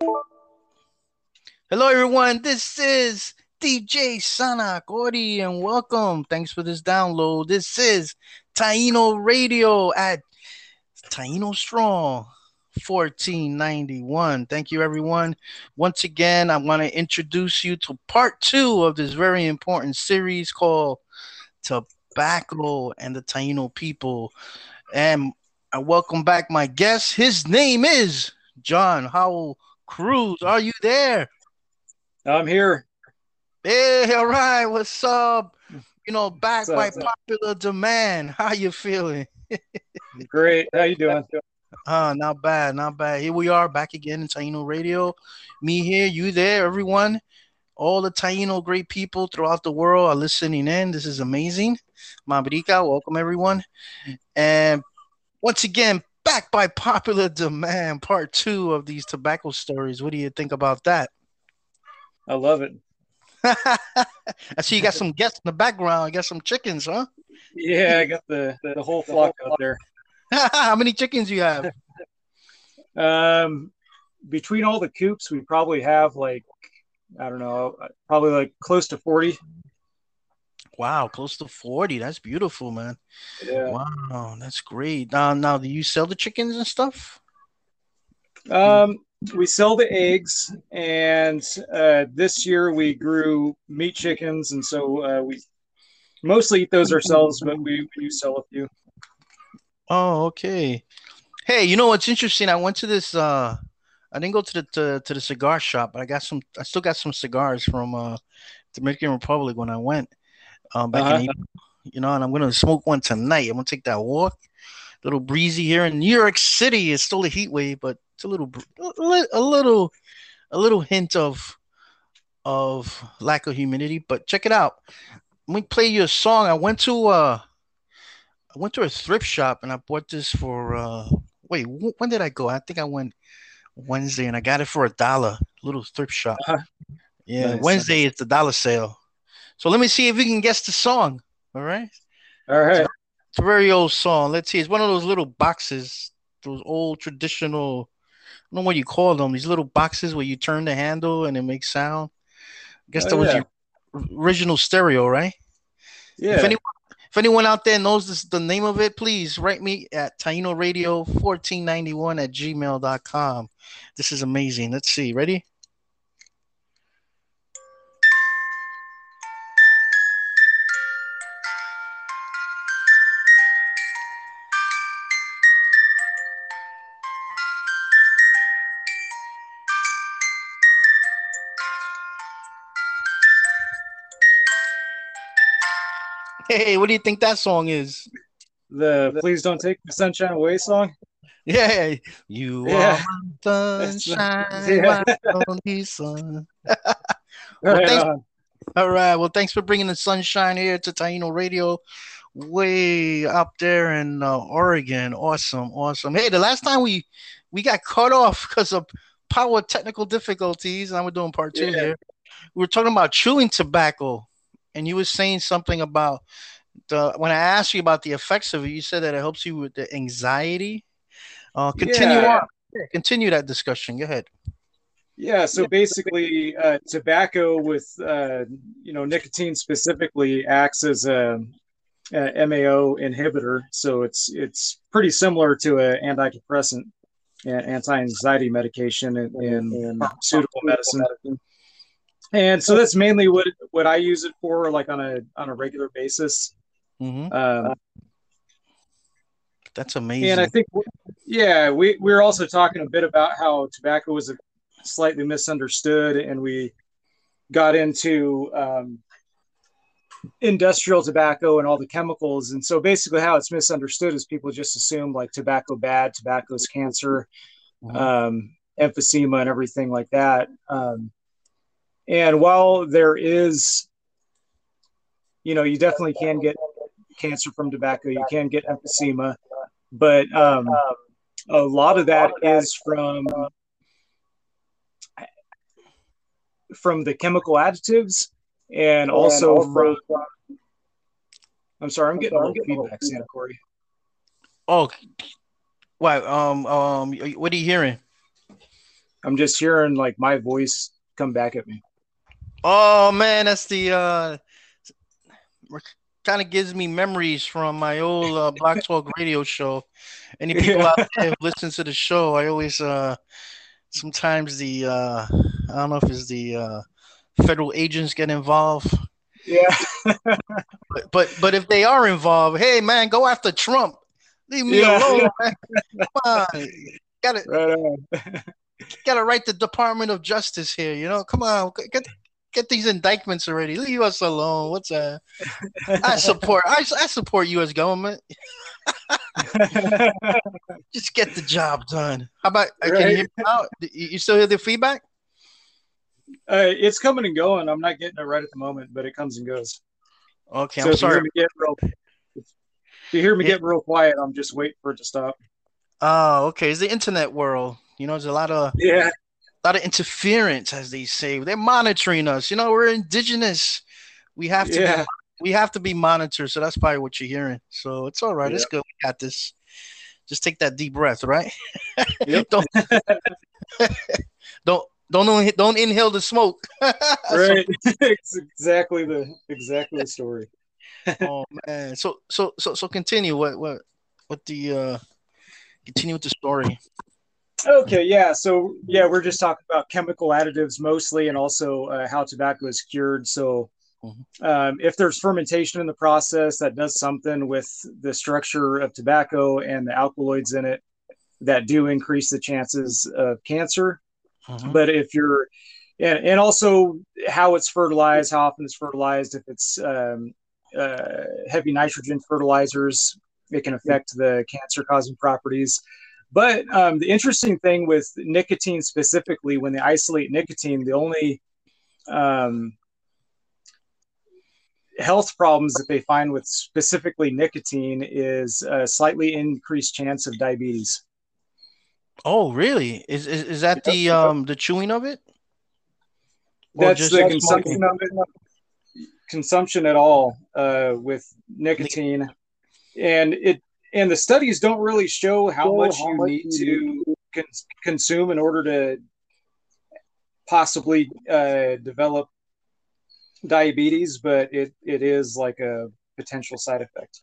Hello, everyone. This is DJ Sana Ori, and welcome. Thanks for this download. This is Taino Radio at Taino Strong 1491. Thank you, everyone. Once again, I want to introduce you to part two of this very important series called Tobacco and the Taino People. And I welcome back my guest. His name is Jon Howell Cruz. Are you there? I'm here. Hey, all right. What's up? You know, back by popular demand. How you feeling? Great. How you doing? Uh, not bad, not bad. Here we are back again in Taino Radio. Me here, you there, everyone. All the Taino great people throughout the world are listening in. This is amazing. Mabrika, welcome everyone. And once again, back by popular demand, part two of these tobacco stories. What do you think about that? I love it. I see you got some guests in the background. You got some chickens, huh? Yeah, I got the the whole flock out there. How many chickens you have? Um, between all the coops, we probably have like I don't know, probably like close to forty. Wow, close to forty. That's beautiful, man. Yeah. Wow, that's great. Now, now, do you sell the chickens and stuff? Um, we sell the eggs, and uh, this year we grew meat chickens, and so uh, we mostly eat those ourselves, but we, we do sell a few. Oh, okay. Hey, you know what's interesting? I went to this. uh I didn't go to the to, to the cigar shop, but I got some. I still got some cigars from uh Dominican Republic when I went um back Uh-huh. in April, you know, and I'm gonna smoke one tonight. I'm gonna take that walk. A little breezy here in New York City. It's still a heat wave, but it's a little, a li- a little, a little hint of of lack of humidity. But check it out. Let me play you a song. I went to uh I went to a thrift shop and I bought this for uh wait, wh- when did I go? I think I went Wednesday and I got it for a dollar. Little thrift shop. Uh-huh. Yeah, Nice, Wednesday is the dollar sale. So let me see if you can guess the song. All right. All right. It's a very old song. Let's see. It's one of those little boxes, those old traditional. I don't know what you call them. These little boxes where you turn the handle and it makes sound. I guess Oh, that was yeah. the original stereo, right? Yeah. If anyone, if anyone out there knows this, the name of it, please write me at Taino Radio 1491 at gmail.com. This is amazing. Let's see. Ready? Hey, what do you think that song is? the "Please Don't Take the Sunshine Away" song. Yeah, you Yeah. are my sunshine, Yeah. my only sun. Right thanks- on. All right. Well, thanks for bringing the sunshine here to Taino Radio, way up there in uh, Oregon. Awesome, awesome. Hey, the last time we we got cut off because of power technical difficulties, and we're doing part two Yeah. here. We were talking about chewing tobacco, and you were saying something about the when I asked you about the effects of it, you said that it helps you with the anxiety. Uh, continue Yeah. on. Continue that discussion. Go ahead. Yeah, so basically, uh, tobacco with uh, you know nicotine specifically acts as a, a MAO inhibitor, so it's it's pretty similar to an antidepressant, and anti-anxiety medication in, in pharmaceutical medicine. And so that's mainly what what I use it for, like on a on a regular basis. Hmm Um, That's amazing. and I think, yeah, we, we were also talking a bit about how tobacco was slightly misunderstood, and we got into um, industrial tobacco and all the chemicals. And so basically, how it's misunderstood is people just assume like tobacco bad, tobacco's cancer, Mhm. um, emphysema, and everything like that. Um, and while there is, you know, you definitely can get cancer from tobacco, you can get emphysema, but um, a lot of that is from from the chemical additives and also from I'm sorry, I'm getting a little feedback, Santa Corey. Oh, what? Um, um, what are you hearing? I'm just hearing like my voice come back at me. Oh man, that's the uh kind of gives me memories from my old uh, Talk radio show. Any people yeah. out there who listen to the show, I always uh sometimes the uh I don't know if it's the uh federal agents get involved. Yeah. but, but but if they are involved, hey man, go after Trump. Leave me yeah. alone, man. Come on. Got it. Right on. Got to write the Department of Justice here. You know, come on, get get these indictments already. Leave us alone. What's that? I support. I, I support U.S. government. Just get the job done. How about? Right. Can you hear me out? You still hear the feedback? Uh, it's coming and going. I'm not getting it right at the moment, but it comes and goes. Okay, so I'm sorry. You get real, if you hear me yeah. get real quiet, I'm just waiting for it to stop. Oh, okay. It's the internet world. You know, there's a lot of yeah, a lot of interference, as they say. They're monitoring us. You know, we're indigenous. We have to yeah. be, we have to be monitored. So that's probably what you're hearing. So it's all right. Yeah. It's good. We got this. Just take that deep breath, right? Yep. don't don't don't don't inhale the smoke. right. it's exactly the exactly the story. oh man. So so so so continue. What what what the uh continue with the story. Okay, yeah. So yeah, we're just talking about chemical additives mostly, and also uh, how tobacco is cured. So mm-hmm. um, if there's fermentation in the process that does something with the structure of tobacco and the alkaloids in it that do increase the chances of cancer. Mm-hmm. But if you're and, and also how it's fertilized, how often it's fertilized, if it's um, uh, heavy nitrogen fertilizers, it can affect the cancer causing properties. But um, the interesting thing with nicotine specifically, when they isolate nicotine, the only um, health problems that they find with specifically nicotine is a slightly increased chance of diabetes. Oh, really? Is is, is that the um the chewing of it? Or That's the consumption of it. Consumption at all uh, with nicotine, and it and the studies don't really show how show much how you much need you to con- consume in order to possibly uh, develop diabetes, but it, it is like a potential side effect.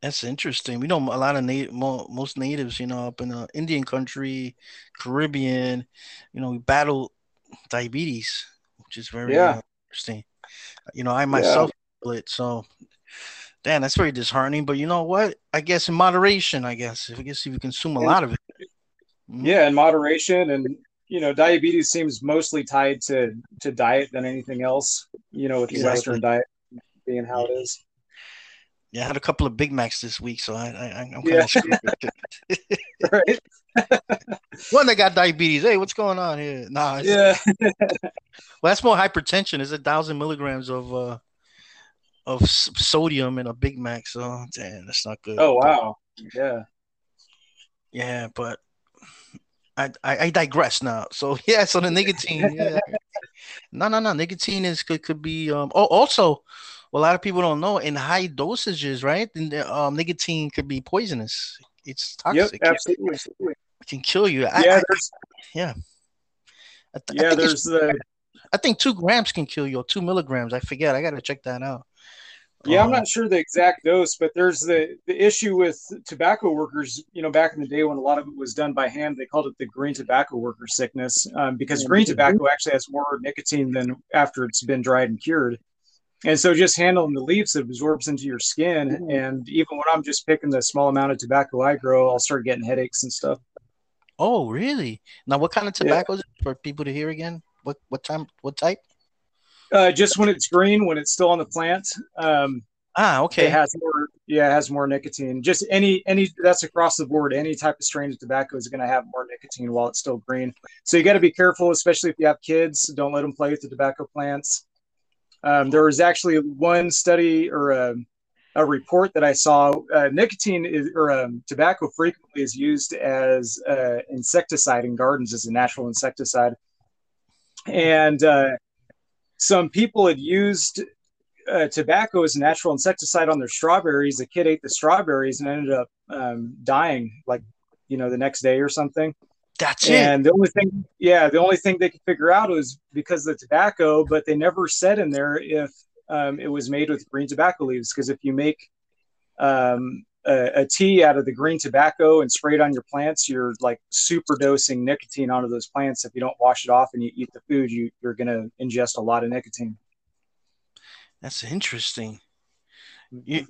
That's interesting. We know a lot of native, most natives, you know, up in the Indian country, Caribbean, you know, we battle diabetes, which is very yeah. interesting. You know, I myself yeah. it, so Damn, that's very disheartening. But you know what? I guess in moderation, I guess. I guess if you consume a lot of it. Mm-hmm. Yeah, in moderation. And you know, diabetes seems mostly tied to to diet than anything else, you know, with the exactly. Western diet being how it is. Yeah, I had a couple of Big Macs this week, so I, I am kind yeah. of screwed. right. One that got diabetes. Hey, what's going on here? Nah. Yeah. well, that's more hypertension. It's a thousand milligrams of uh, of sodium in a Big Mac. So damn, that's not good. Oh wow, yeah, yeah, but I, I, I digress now. So yeah, so the nicotine, yeah, no, no, no, nicotine is could could be um. Oh, also, a lot of people don't know in high dosages, right? And um, nicotine could be poisonous. It's toxic. Yep, absolutely. It can kill you. Yeah, I, yeah. I th- yeah, there's the. I think two grams can kill you, or two milligrams. I forget. I got to check that out. Yeah, I'm uh-huh. not sure the exact dose, but there's the the issue with tobacco workers. You know, back in the day when a lot of it was done by hand, they called it the green tobacco worker sickness um, because green tobacco actually has more nicotine than after it's been dried and cured. And so, just handling the leaves, it absorbs into your skin. Mm-hmm. And even when I'm just picking the small amount of tobacco I grow, I'll start getting headaches and stuff. Oh, really? Now, what kind of tobacco yeah. is it for people to hear again? What what time? What type? Uh, just when it's green, when it's still on the plant. Um, ah, okay. It has more. Yeah, it has more nicotine. Just any any that's across the board. Any type of strain of tobacco is going to have more nicotine while it's still green. So you got to be careful, especially if you have kids. Don't let them play with the tobacco plants. Um, there was actually one study or a, a report that I saw. Uh, nicotine is, or um, tobacco frequently is used as uh, insecticide in gardens as a natural insecticide, and uh, some people had used uh, tobacco as a natural insecticide on their strawberries. A kid ate the strawberries and ended up um, dying, like you know, the next day or something. That's and it. And the only thing, yeah, the only thing they could figure out was because of the tobacco, but they never said in there if um, it was made with green tobacco leaves. Because if you make um, a, a, tea out of the green tobacco and spray it on your plants, you're like super dosing nicotine onto those plants. If you don't wash it off and you eat the food, you, you're going to ingest a lot of nicotine. That's interesting. You,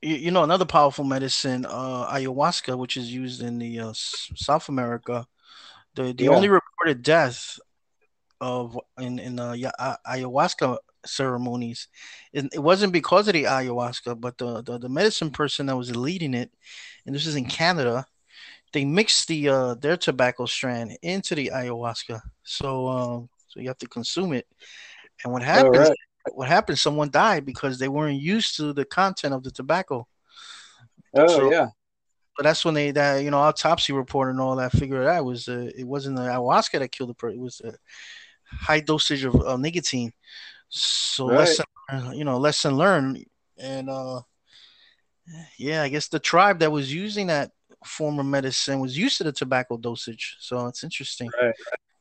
you know another powerful medicine, uh, ayahuasca, which is used in the uh, South America. The the yeah. only reported death of in in uh, ayahuasca ceremonies, it, it, wasn't because of the ayahuasca, but the, the, the medicine person that was leading it, and this is in Canada. They mixed the uh, their tobacco strand into the ayahuasca, so um, so you have to consume it. And what happens? what happened? Someone died because they weren't used to the content of the tobacco. Oh so, yeah. But that's when they that you know autopsy report and all that figured out was uh, it wasn't the ayahuasca that killed the person. It was a high dosage of uh, nicotine. So right. lesson, you know, lesson learned. And uh, yeah, I guess the tribe that was using that form of medicine was used to the tobacco dosage. So it's interesting. Right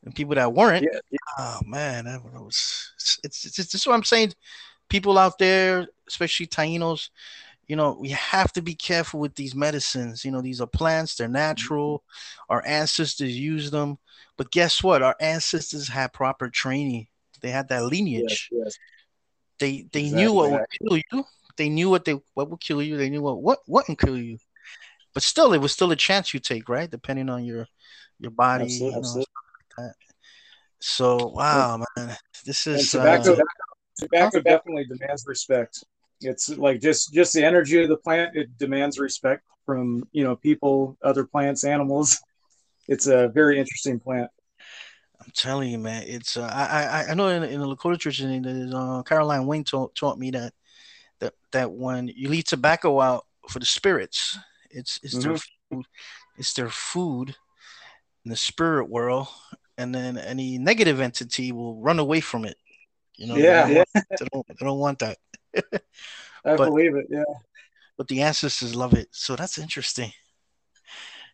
and people that weren't. Yeah, yeah. Oh man, that was it's, it's, it's, it's this is what I'm saying. People out there, especially Tainos, you know, we have to be careful with these medicines. You know, these are plants, they're natural. Mm-hmm. Our ancestors used them. But guess what? Our ancestors had proper training. They had that lineage. Yes, yes. They they exactly. knew what would kill you. They knew what they what would kill you. They knew what what wouldn't kill you. But still, it was still a chance you take, right? Depending on your your body, absolutely, you know, absolutely that. So wow, man, this is and tobacco. Uh, tobacco definitely demands respect. It's like just just the energy of the plant. It demands respect from you know people, other plants, animals. It's a very interesting plant. I'm telling you, man. It's uh, I I I know in, in the Lakota tradition, uh, Caroline Wing taught, taught me that that that when you leave tobacco out for the spirits, it's it's mm-hmm. their food, it's their food in the spirit world, and then any negative entity will run away from it. You know, yeah, they don't, yeah. Want, they, don't, they don't want that. I but, believe it. Yeah, but the ancestors love it, so that's interesting.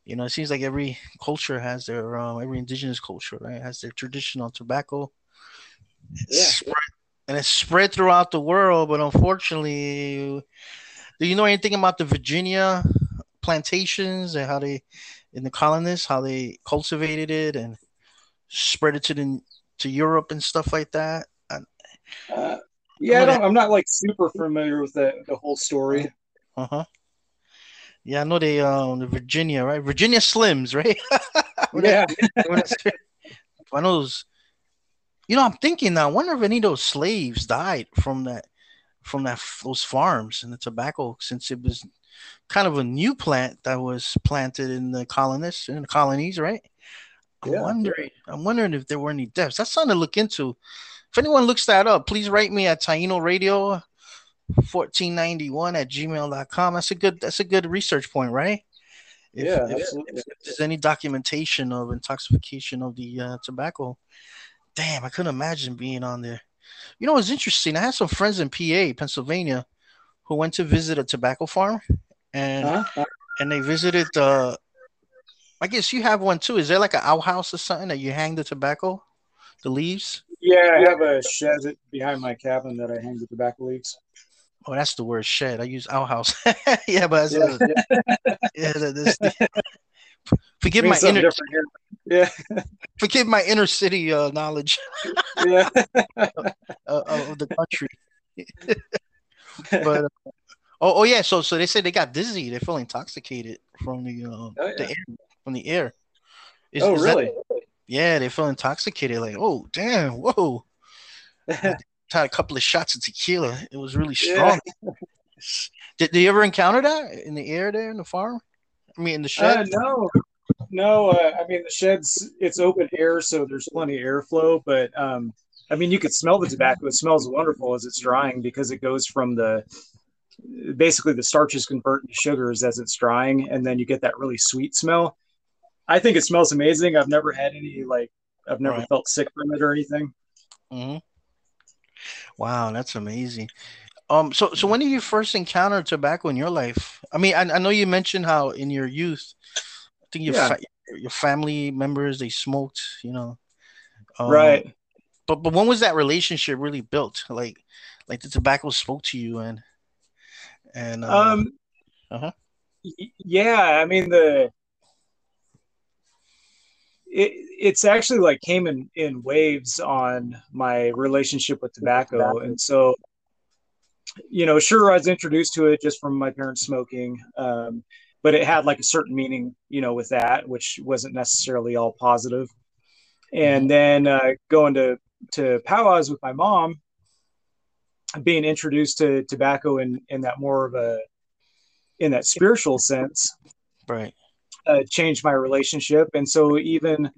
You know, it seems like every culture has their um, every indigenous culture, right, has their traditional tobacco. Yeah, spread, and it's spread throughout the world. But unfortunately, do you know anything about the Virginia plantations and how they in the colonists how they cultivated it and spread it to the to Europe and stuff like that? Uh, yeah, I am not like super familiar with the the whole story. Uh huh. Yeah, I know they um the Virginia right, Virginia Slims right. yeah, I know those. You know, I'm thinking now. I wonder if any of those slaves died from that from that those farms and the tobacco, since it was kind of a new plant that was planted in the colonists in the colonies, right? I'm yeah. wondering. I'm wondering if there were any deaths. That's something to look into. If anyone looks that up, please write me at Taino Radio 1491 at gmail.com. That's a good that's a good research point, right? If, yeah, if, if, there's any documentation of intoxication of the uh, tobacco, damn, I couldn't imagine being on there. You know, it's interesting. I had some friends in PA, Pennsylvania, who went to visit a tobacco farm, and uh-huh. and they visited uh, I guess you have one too. Is there like an outhouse or something that you hang the tobacco, the leaves? Yeah, I have a shed behind my cabin that I hang the tobacco leaves. Oh, that's the word shed. I use outhouse. yeah, but yeah, yeah this, forgive my inner yeah forgive my inner city uh, knowledge yeah of, of the country but uh, oh, oh yeah so so they say they got dizzy they feel intoxicated from the uh, oh, yeah. the air from the air. Is, oh, is really? That, yeah, they feel intoxicated. Like, oh, damn, whoa. Had a couple of shots of tequila. It was really strong. Yeah. did, did you ever encounter that in the air there in the farm? I mean, in the shed? Uh, no, no. Uh, I mean, the shed's it's open air, so there's plenty of airflow. But um, I mean, you could smell the tobacco. It smells wonderful as it's drying because it goes from the basically the starches convert into sugars as it's drying, and then you get that really sweet smell. I think it smells amazing. I've never had any like I've never right. felt sick from it or anything. Mm-hmm. Wow, that's amazing. Um, so so when did you first encounter tobacco in your life? I mean, I, I know you mentioned how in your youth, I think your yeah. fa- your family members they smoked, you know. Um, right. But but when was that relationship really built? Like like the tobacco spoke to you and and uh, um uh-huh. yeah, I mean the it, it's actually like came in in waves on my relationship with tobacco. And so you know sure i was introduced to it just from my parents smoking um, but it had like a certain meaning you know with that which wasn't necessarily all positive. And then uh, going to to powwows with my mom being introduced to tobacco in in that more of a in that spiritual sense. Right uh, changed my relationship. And so even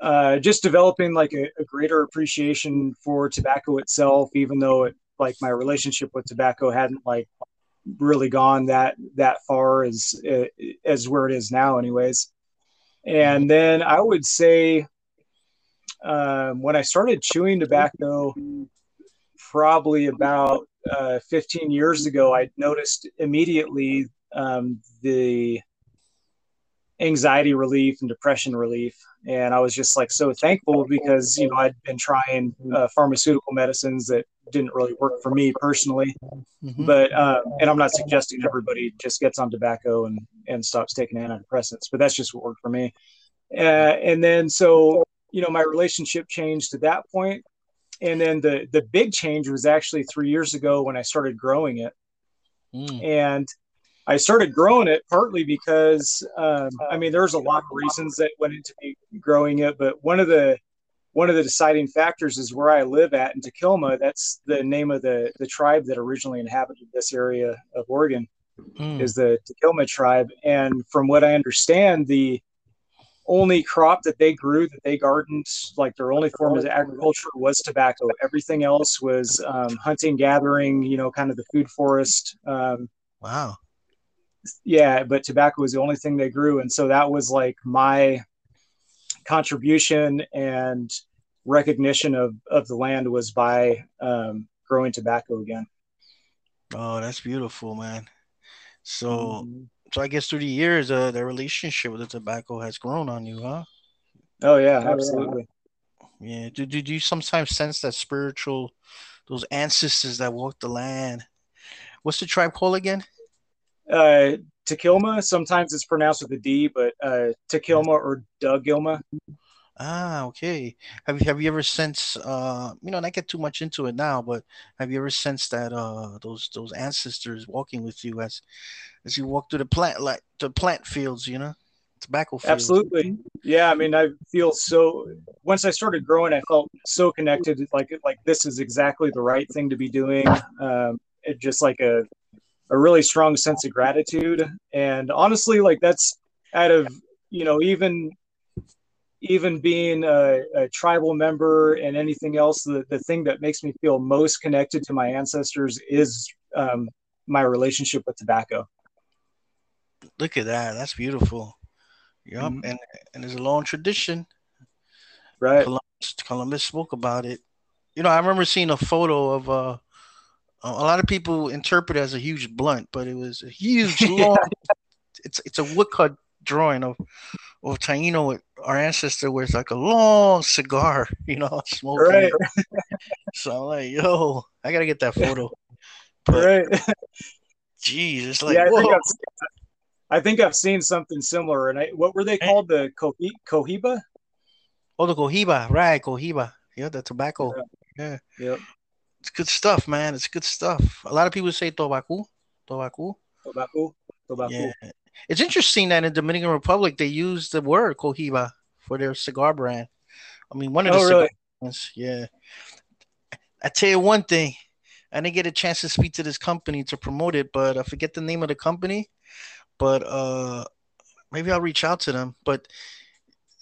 uh, just developing like a, a, greater appreciation for tobacco itself even though it like my relationship with tobacco hadn't like really gone that that far as as where it is now anyways. And then i would say um, when i started chewing tobacco probably about uh, 15 years ago i noticed immediately um, the anxiety relief and depression relief. And i was just like so thankful because you know i'd been trying uh, pharmaceutical medicines that didn't really work for me personally. Mm-hmm. but uh, and i'm not suggesting everybody just gets on tobacco and and stops taking antidepressants but that's just what worked for me. Uh, and then so you know my relationship changed at that point. And then the the big change was actually three years ago when i started growing it. Mm. and I started growing it partly because um, I mean there's a lot of reasons that went into me growing it, but one of the one of the deciding factors is where I live at in Takelma. That's the name of the the tribe that originally inhabited this area of Oregon, mm. is the Takelma tribe. And from what I understand, the only crop that they grew that they gardened like their only form of agriculture was tobacco everything else was um, hunting gathering you know kind of the food forest um, wow yeah, but tobacco was the only thing they grew, and so that was like my contribution and recognition of of the land was by um, growing tobacco again. Oh, that's beautiful, man. So, mm-hmm. so I guess through the years, uh, the relationship with the tobacco has grown on you, huh? Oh yeah, absolutely. Yeah. Do, do, do you sometimes sense that spiritual, those ancestors that walked the land? What's the tribe called again? Uh, Takilma. Sometimes it's pronounced with a D, but uh, Takilma or Doug Dugilma. Ah, okay. Have you have you ever sensed uh you know, not get too much into it now, but have you ever sensed that uh those those ancestors walking with you as as you walk through the plant like the plant fields, you know? Tobacco fields. Absolutely. Yeah, I mean I feel so once I started growing I felt so connected like like this is exactly the right thing to be doing. Um it just like a a really strong sense of gratitude. And honestly like that's out of you know even even being a, a, tribal member and anything else the, the thing that makes me feel most connected to my ancestors is um, my relationship with tobacco. Look at that. That's beautiful. Yep mm-hmm. and and there's a long tradition. Right. Columbus, columbus spoke about it. You know i remember seeing a photo of uh a lot of people interpret it as a huge blunt, but it was a huge long. it's it's a woodcut drawing of of Taino, our ancestor, wears like a long cigar, you know, smoking. Right. so I'm like, yo, I gotta get that photo. But, right. Jeez, it's like, yeah, I think, I think, I've, seen something similar. And I, what were they called? The cohiba? Oh, the cohiba, right? Cohiba. Yeah, the tobacco. Yeah. yeah. Yep it's good stuff, man. It's good stuff. A lot of people say tobacco, tobacco, tobacco, tobacco. Yeah. It's interesting that in Dominican Republic they use the word cohiba for their cigar brand. I mean, one of the oh, really? brands, yeah. I tell you one thing, I didn't get a chance to speak to this company to promote it, but I forget the name of the company. But uh, maybe I'll reach out to them. But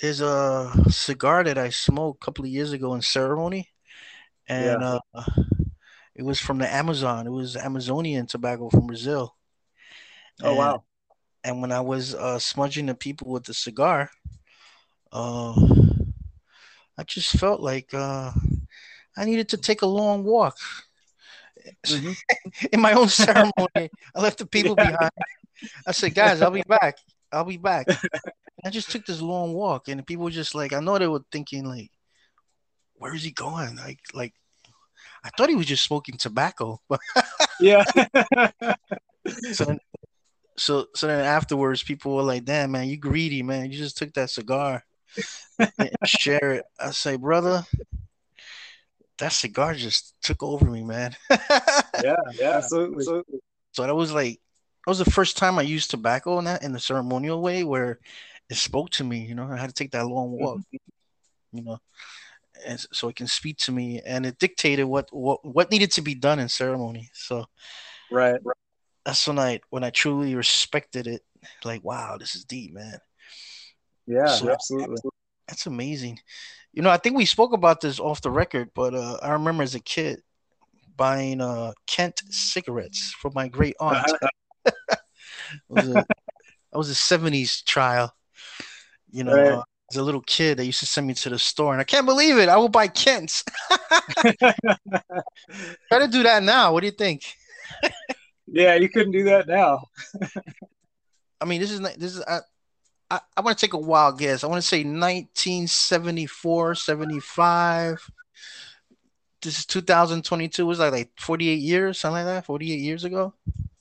there's a cigar that I smoked a couple of years ago in ceremony and yeah. uh, it was from the Amazon. It was Amazonian tobacco from Brazil. Oh and, wow! And when I was uh, smudging the people with the cigar, uh, I just felt like uh, I needed to take a long walk. Mm-hmm. In my own ceremony, I left the people yeah. behind. I said, "Guys, I'll be back. I'll be back." I just took this long walk, and people were just like, I know they were thinking like, where is he going? Like, like, I thought he was just smoking tobacco. yeah. so, then, so, so then afterwards, people were like, "Damn, man, you greedy, man. You just took that cigar and share it." I say, brother, that cigar just took over me, man. yeah, yeah, absolutely. So that was like that was the first time I used tobacco in that in the ceremonial way where it spoke to me, you know, I had to take that long walk, mm-hmm. you know, and so it can speak to me and it dictated what what what needed to be done in ceremony. So right, right. that's when I when I truly respected it. Like, wow, this is deep, man. Yeah, so, absolutely. That's amazing. You know, I think we spoke about this off the record, but uh, I remember as a kid buying uh, Kent cigarettes from my great aunt. was a, I was a 70s trial. You know, right. As a little kid, they used to send me to the store, and I can't believe it. I will buy Kent's. Try to do that now. What do you think? yeah, you couldn't do that now. I mean, this is this is I, I, I want to take a wild guess. I want to say 1974, 75. This is 2022. It was like like 48 years, something like that. 48 years ago.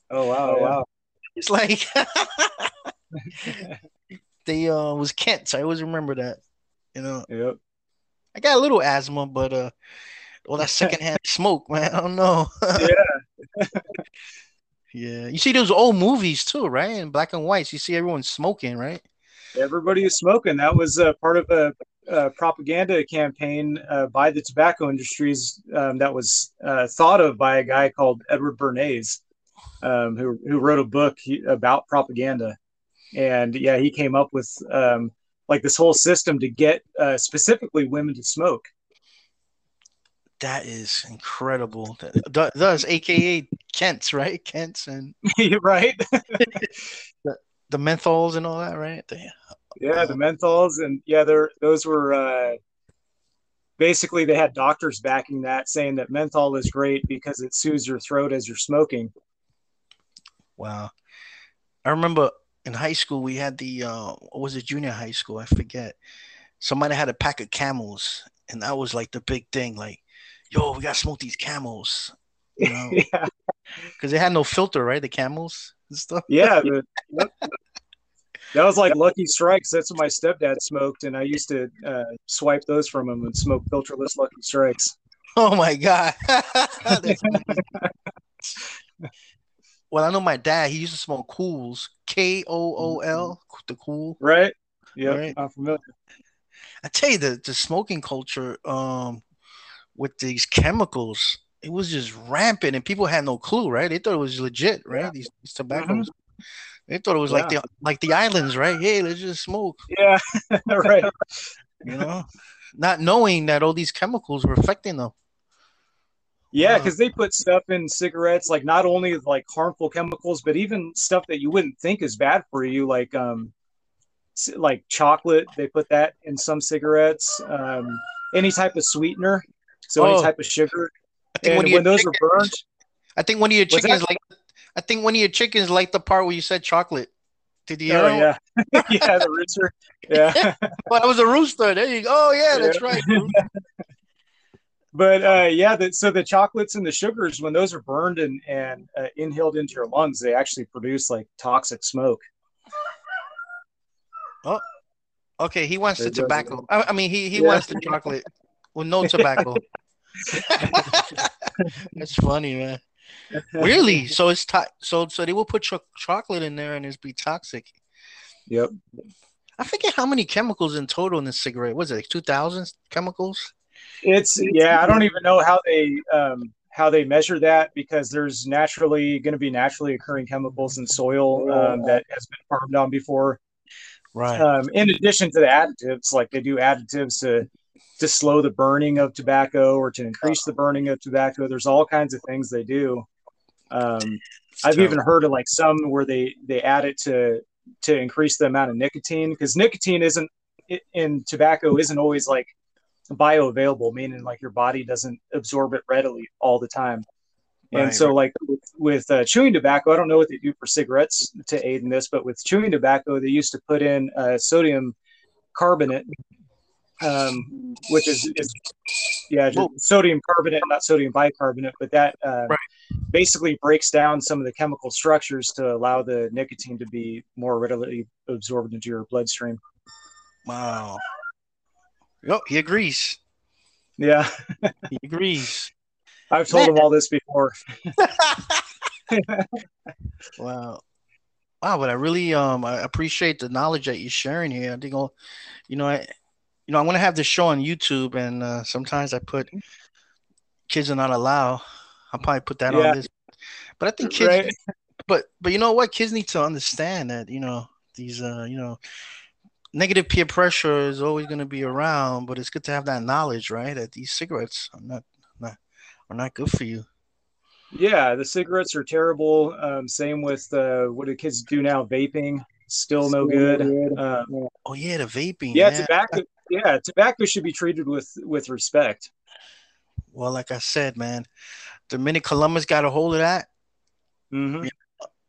Oh wow, oh, wow. It's like they uh was Kent. So I always remember that. You know. Yep. I got a little asthma, but uh, well, that secondhand smoke, man. I don't know. yeah. yeah. You see those old movies too, right? In black and white, you see everyone smoking, right? Everybody is smoking. That was uh, part of a, a propaganda campaign uh, by the tobacco industries um, that was uh, thought of by a guy called Edward Bernays um, who who wrote a book about propaganda, and yeah, he came up with um, like this whole system to get uh, specifically women to smoke. That is incredible. Thus, AKA Kent's, right? Kent's and right. the, the menthols and all that, right? The, yeah, the menthols and yeah, they're those were uh, basically they had doctors backing that, saying that menthol is great because it soothes your throat as you're smoking. Wow. I remember in high school we had the uh what was it junior high school? I forget. Somebody had a pack of camels and that was like the big thing like yo we gotta smoke these camels you know? Yeah. Because they had no filter right? The camels and stuff? Yeah the, that was like lucky strikes that's what my stepdad smoked and I used to uh, swipe those from him and smoke filterless lucky strikes. Oh my god well, I know my dad. He used to smoke Kools, K O O L, mm-hmm. the Kool. Right. Yeah, right? I'm familiar. I tell you, the the smoking culture, um, with these chemicals, it was just rampant, and people had no clue, right? They thought it was legit, right? Yeah. These, these tobaccos. Mm-hmm. They thought it was yeah. like the like the islands, right? Hey, let's just smoke. Yeah, right. you know, not knowing that all these chemicals were affecting them. Yeah, because they put stuff in cigarettes, like not only like harmful chemicals, but even stuff that you wouldn't think is bad for you, like um, like chocolate. They put that in some cigarettes. Um, any type of sweetener, so oh, any type of sugar. I think and when those are burned, I think one of your chickens like. I think one of your chickens like the part where you said chocolate. Did you? Oh, yeah, yeah, the rooster. Yeah, well, it was a rooster. There you go. Oh yeah, yeah. that's right but uh, yeah, the, so the chocolates and the sugars, when those are burned and and uh, inhaled into your lungs, they actually produce like toxic smoke. Oh, okay. He wants it the tobacco. I, I, mean, he he yeah. wants the chocolate with no tobacco. That's funny, man. Really? So it's to- so so they will put cho- chocolate in there and it's be toxic. Yep. I forget how many chemicals in total in this cigarette. Was it like two thousand chemicals? It's yeah, I don't even know how they um, how they measure that because there's naturally going to be naturally occurring chemicals in soil um, that has been farmed on before. Right. Um, in addition to the additives, like they do additives to to slow the burning of tobacco or to increase the burning of tobacco. There's all kinds of things they do. Um, I've even heard of like some where they they add it to to increase the amount of nicotine because nicotine isn't in tobacco isn't always like bioavailable, meaning like your body doesn't absorb it readily all the time. And so, right. like with, with uh, chewing tobacco, I don't know what they do for cigarettes to aid in this, but with chewing tobacco, they used to put in uh, sodium carbonate, um, which is, is yeah, just sodium carbonate, not sodium bicarbonate, but that uh, Right. basically breaks down some of the chemical structures to allow the nicotine to be more readily absorbed into your bloodstream. Wow. Yep, he agrees. Yeah, He agrees. I've told Man. them all this before. Wow. Wow, but I really um I appreciate the knowledge that you're sharing here. I think I'll, you know, I you know, I'm gonna have this show on YouTube and uh sometimes I put kids are not allowed. I'll probably put that Yeah. on this. But I think kids Right. but but you know what? Kids need to understand that, you know, these uh, you know, negative peer pressure is always gonna be around, but it's good to have that knowledge, right? That these cigarettes are not not are not good for you. Yeah, the cigarettes are terrible. Um, same with uh, what do kids do now? Vaping, still no good. Um, Oh yeah, the vaping. yeah, tobacco. Yeah, tobacco should be treated with with respect. Well, like I said, man, the minute Columbus got a hold of that, hmm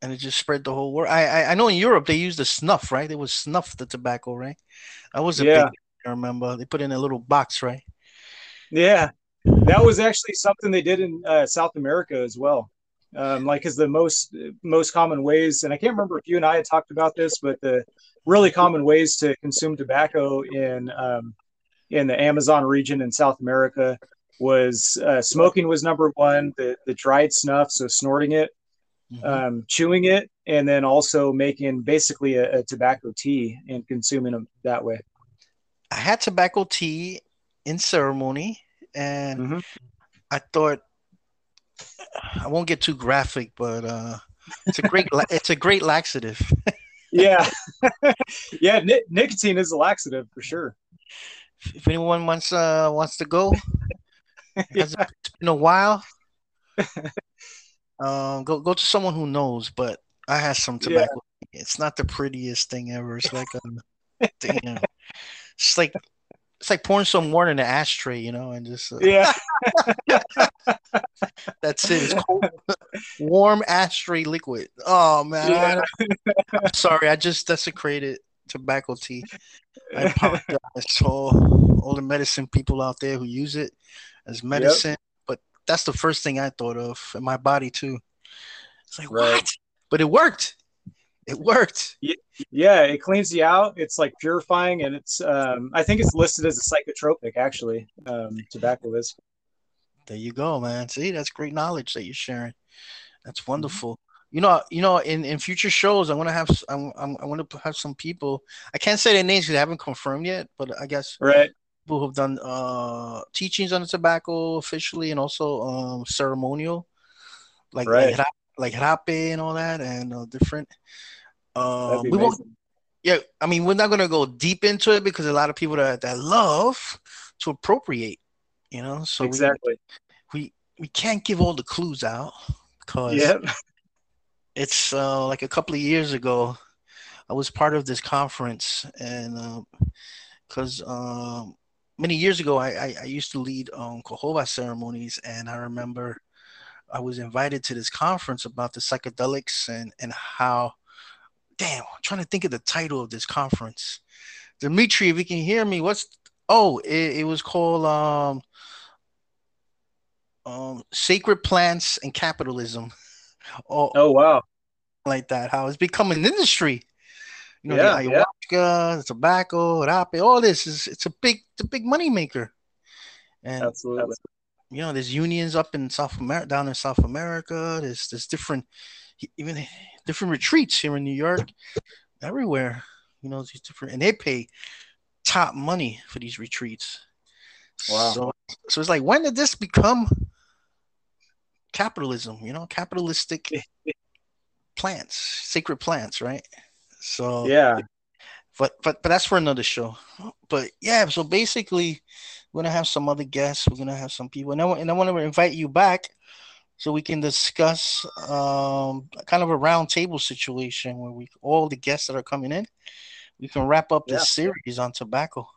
and it just spread the whole world. I, I I know in Europe they used the snuff, right? They was snuff the tobacco, right? That was a Yeah. big. I remember they put it in a little box, right? Yeah, that was actually something they did in uh, South America as well. Um, like, is the most most common ways, and I can't remember if you and I had talked about this, but the really common ways to consume tobacco in um, in the Amazon region in South America was uh, smoking was number one. The the dried snuff, so snorting it, Mhm. um, chewing it, and then also making basically a, a tobacco tea and consuming them that way. I had tobacco tea in ceremony, and Mhm. I thought I won't get too graphic, but uh, it's a great it's a great laxative. Yeah, yeah. Ni- nicotine is a laxative for sure. If anyone wants uh wants to go, has it's been a while. Um, go go to someone who knows. But I had some Yeah. tobacco. It's not the prettiest thing ever. It's like a, damn. It's like it's like pouring some water in an ashtray, you know, and just uh, Yeah, that's it. It's cold, warm ashtray liquid. Oh man, Yeah. I, am sorry. I just desecrated tobacco tea. I apologize to all, all the medicine people out there who use it as medicine. But that's the first thing I thought of in my body too. It's like Right. what? But it worked. It worked. yeah. It cleans you out. It's like purifying, and it's. Um, I think it's listed as a psychotropic. Actually, um, tobacco is. There you go, man. See, that's great knowledge that you're sharing. Mm-hmm. That's wonderful. You know, you know, in, in future shows, I'm gonna have I'm, I'm I want to have some people. I can't say their names because they haven't confirmed yet, but I guess Right. People who've done uh teachings on the tobacco officially and also um ceremonial, like Right. like, ra- like rapé and all that, and uh, different. Um, we won't. Yeah, I mean, we're not gonna go deep into it because a lot of people that that love to appropriate, you know. So we- exactly. we we can't give all the clues out because Yep. it's uh, like a couple of years ago i was part of this conference and because um, many years ago I, I, I used to lead um, Jehovah ceremonies and i remember i was invited to this conference about the psychedelics and and how damn i'm trying to think of the title of this conference dimitri if you can hear me what's oh it, it was called um um, sacred plants and capitalism, oh, Oh wow. like that. How it's become an industry. You know, Yeah, the ayahuasca, the tobacco, rapé, all this is it's a big, it's a big money maker. And Absolutely. you know, there's unions up in South America, down in South America. There's there's different, even different retreats here in New York, everywhere. You know, these different, and they pay top money for these retreats. Wow. So, so it's like, when did this become capitalism? You know, capitalistic plants, sacred plants, right? So Yeah. but but but that's for another show. But yeah, so basically, we're gonna have some other guests. We're gonna have some people, and I, wa- and I want to invite you back so we can discuss um, kind of a round table situation where we all the guests that are coming in, we can wrap up this Yeah. series on tobacco.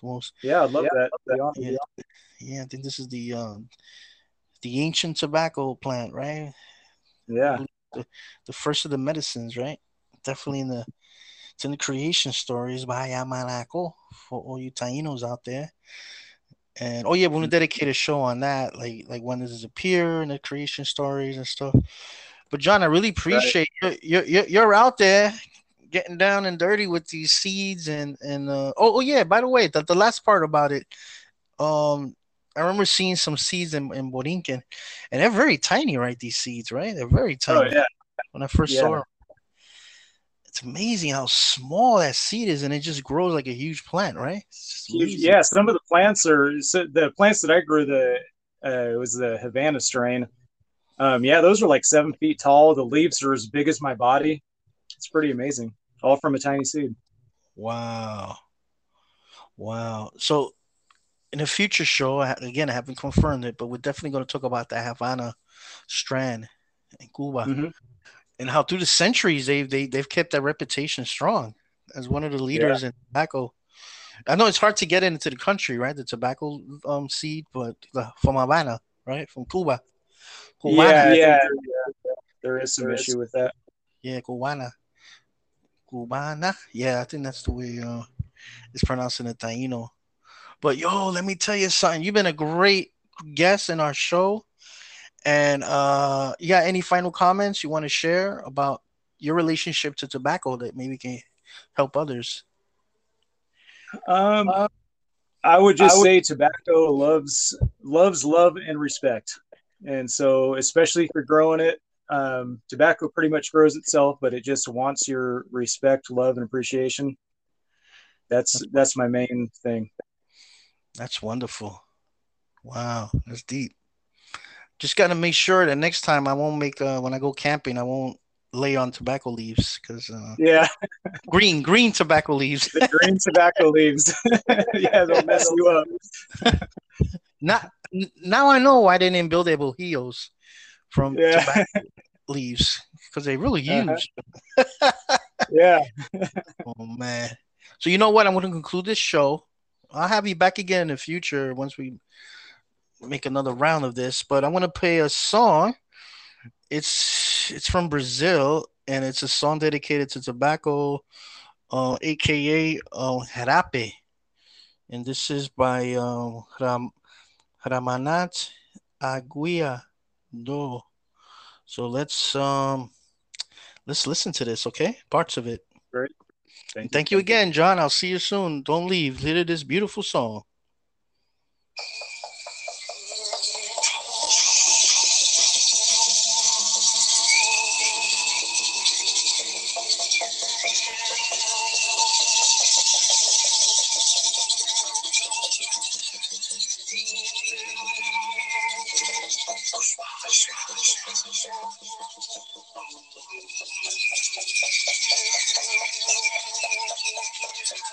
The most, Yeah. I'd love Yeah, that. I'd That'd yeah, yeah, I think this is the um, the ancient tobacco plant, right? Yeah. The, the first of the medicines, right? Definitely in the it's in the creation stories Bayamanaco for all you Tainos out there. And oh yeah, we're gonna dedicate a show on that, like like when does it appear in the creation stories and stuff. But Jon, I really appreciate right. you're, you're you're out there getting down and dirty with these seeds and and uh, oh oh yeah, by the way, the, the last part about it, um, I remember seeing some seeds in, in Borinquen, and they're very tiny, right? These seeds, right? They're very oh, tiny. Oh yeah. When I first yeah. saw them, it's amazing how small that seed is, and it just grows like a huge plant, right? Yeah, some of the plants are so the plants that I grew. The uh, it was the Havana strain. Um, yeah, those are like seven feet tall. The leaves are as big as my body. It's pretty amazing, all from a tiny seed. Wow, wow. So, in a future show, again, I haven't confirmed it, but we're definitely going to talk about the Havana strain in Cuba. Mm-hmm and how through the centuries they've they, they've kept that reputation strong as one of the leaders yeah. in tobacco. I know it's hard to get into the country, right? The tobacco um, seed, but from Havana, right? From Cuba. Cubana. Yeah, yeah, yeah, There is some there issue is. with that. Yeah, Cubana. Cubana. Yeah, I think that's the way uh, it's pronounced in the Taino. But yo, let me tell you something. You've been a great guest in our show. And uh, you got any final comments you want to share about your relationship to tobacco that maybe can help others? Um, I would just I would, say tobacco loves loves love and respect, and so especially for growing it, um, tobacco pretty much grows itself, but it just wants your respect, love, and appreciation. That's that's my main thing. That's wonderful. Wow, that's deep just got to make sure that next time I won't make uh, when I go camping, I won't lay on tobacco leaves because uh, yeah, green green tobacco leaves. the green tobacco leaves. yeah, they'll mess you up. Not now I know why they didn't build Ebujios from yeah. tobacco leaves because they really huge. Uh-huh. yeah. oh man. So you know what? I'm going to conclude this show. I'll have you back again in the future once we make another round of this, but I want to play a song. It's it's from Brazil and it's a song dedicated to tobacco, uh, aka uh, rapé, and this is by uh, Ram, Ramanat Aguia Do. So let's um let's listen to this, okay? Parts of it. Great. Thank, Thank you. you again, Jon. I'll see you soon. Don't leave. Hear this beautiful song.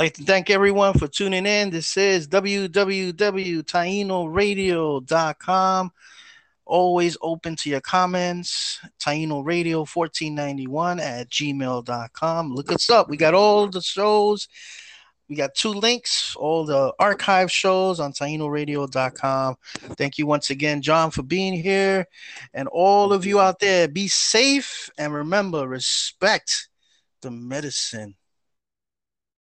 like to thank everyone for tuning in. This is www.tainoradio.com. Always open to your comments. Taino Radio 1491 at gmail.com. Look us up. We got all the shows. We got two links, all the archive shows on tainoradio.com. Thank you once again, Jon, for being here. And all of you out there, be safe and remember, respect the medicine.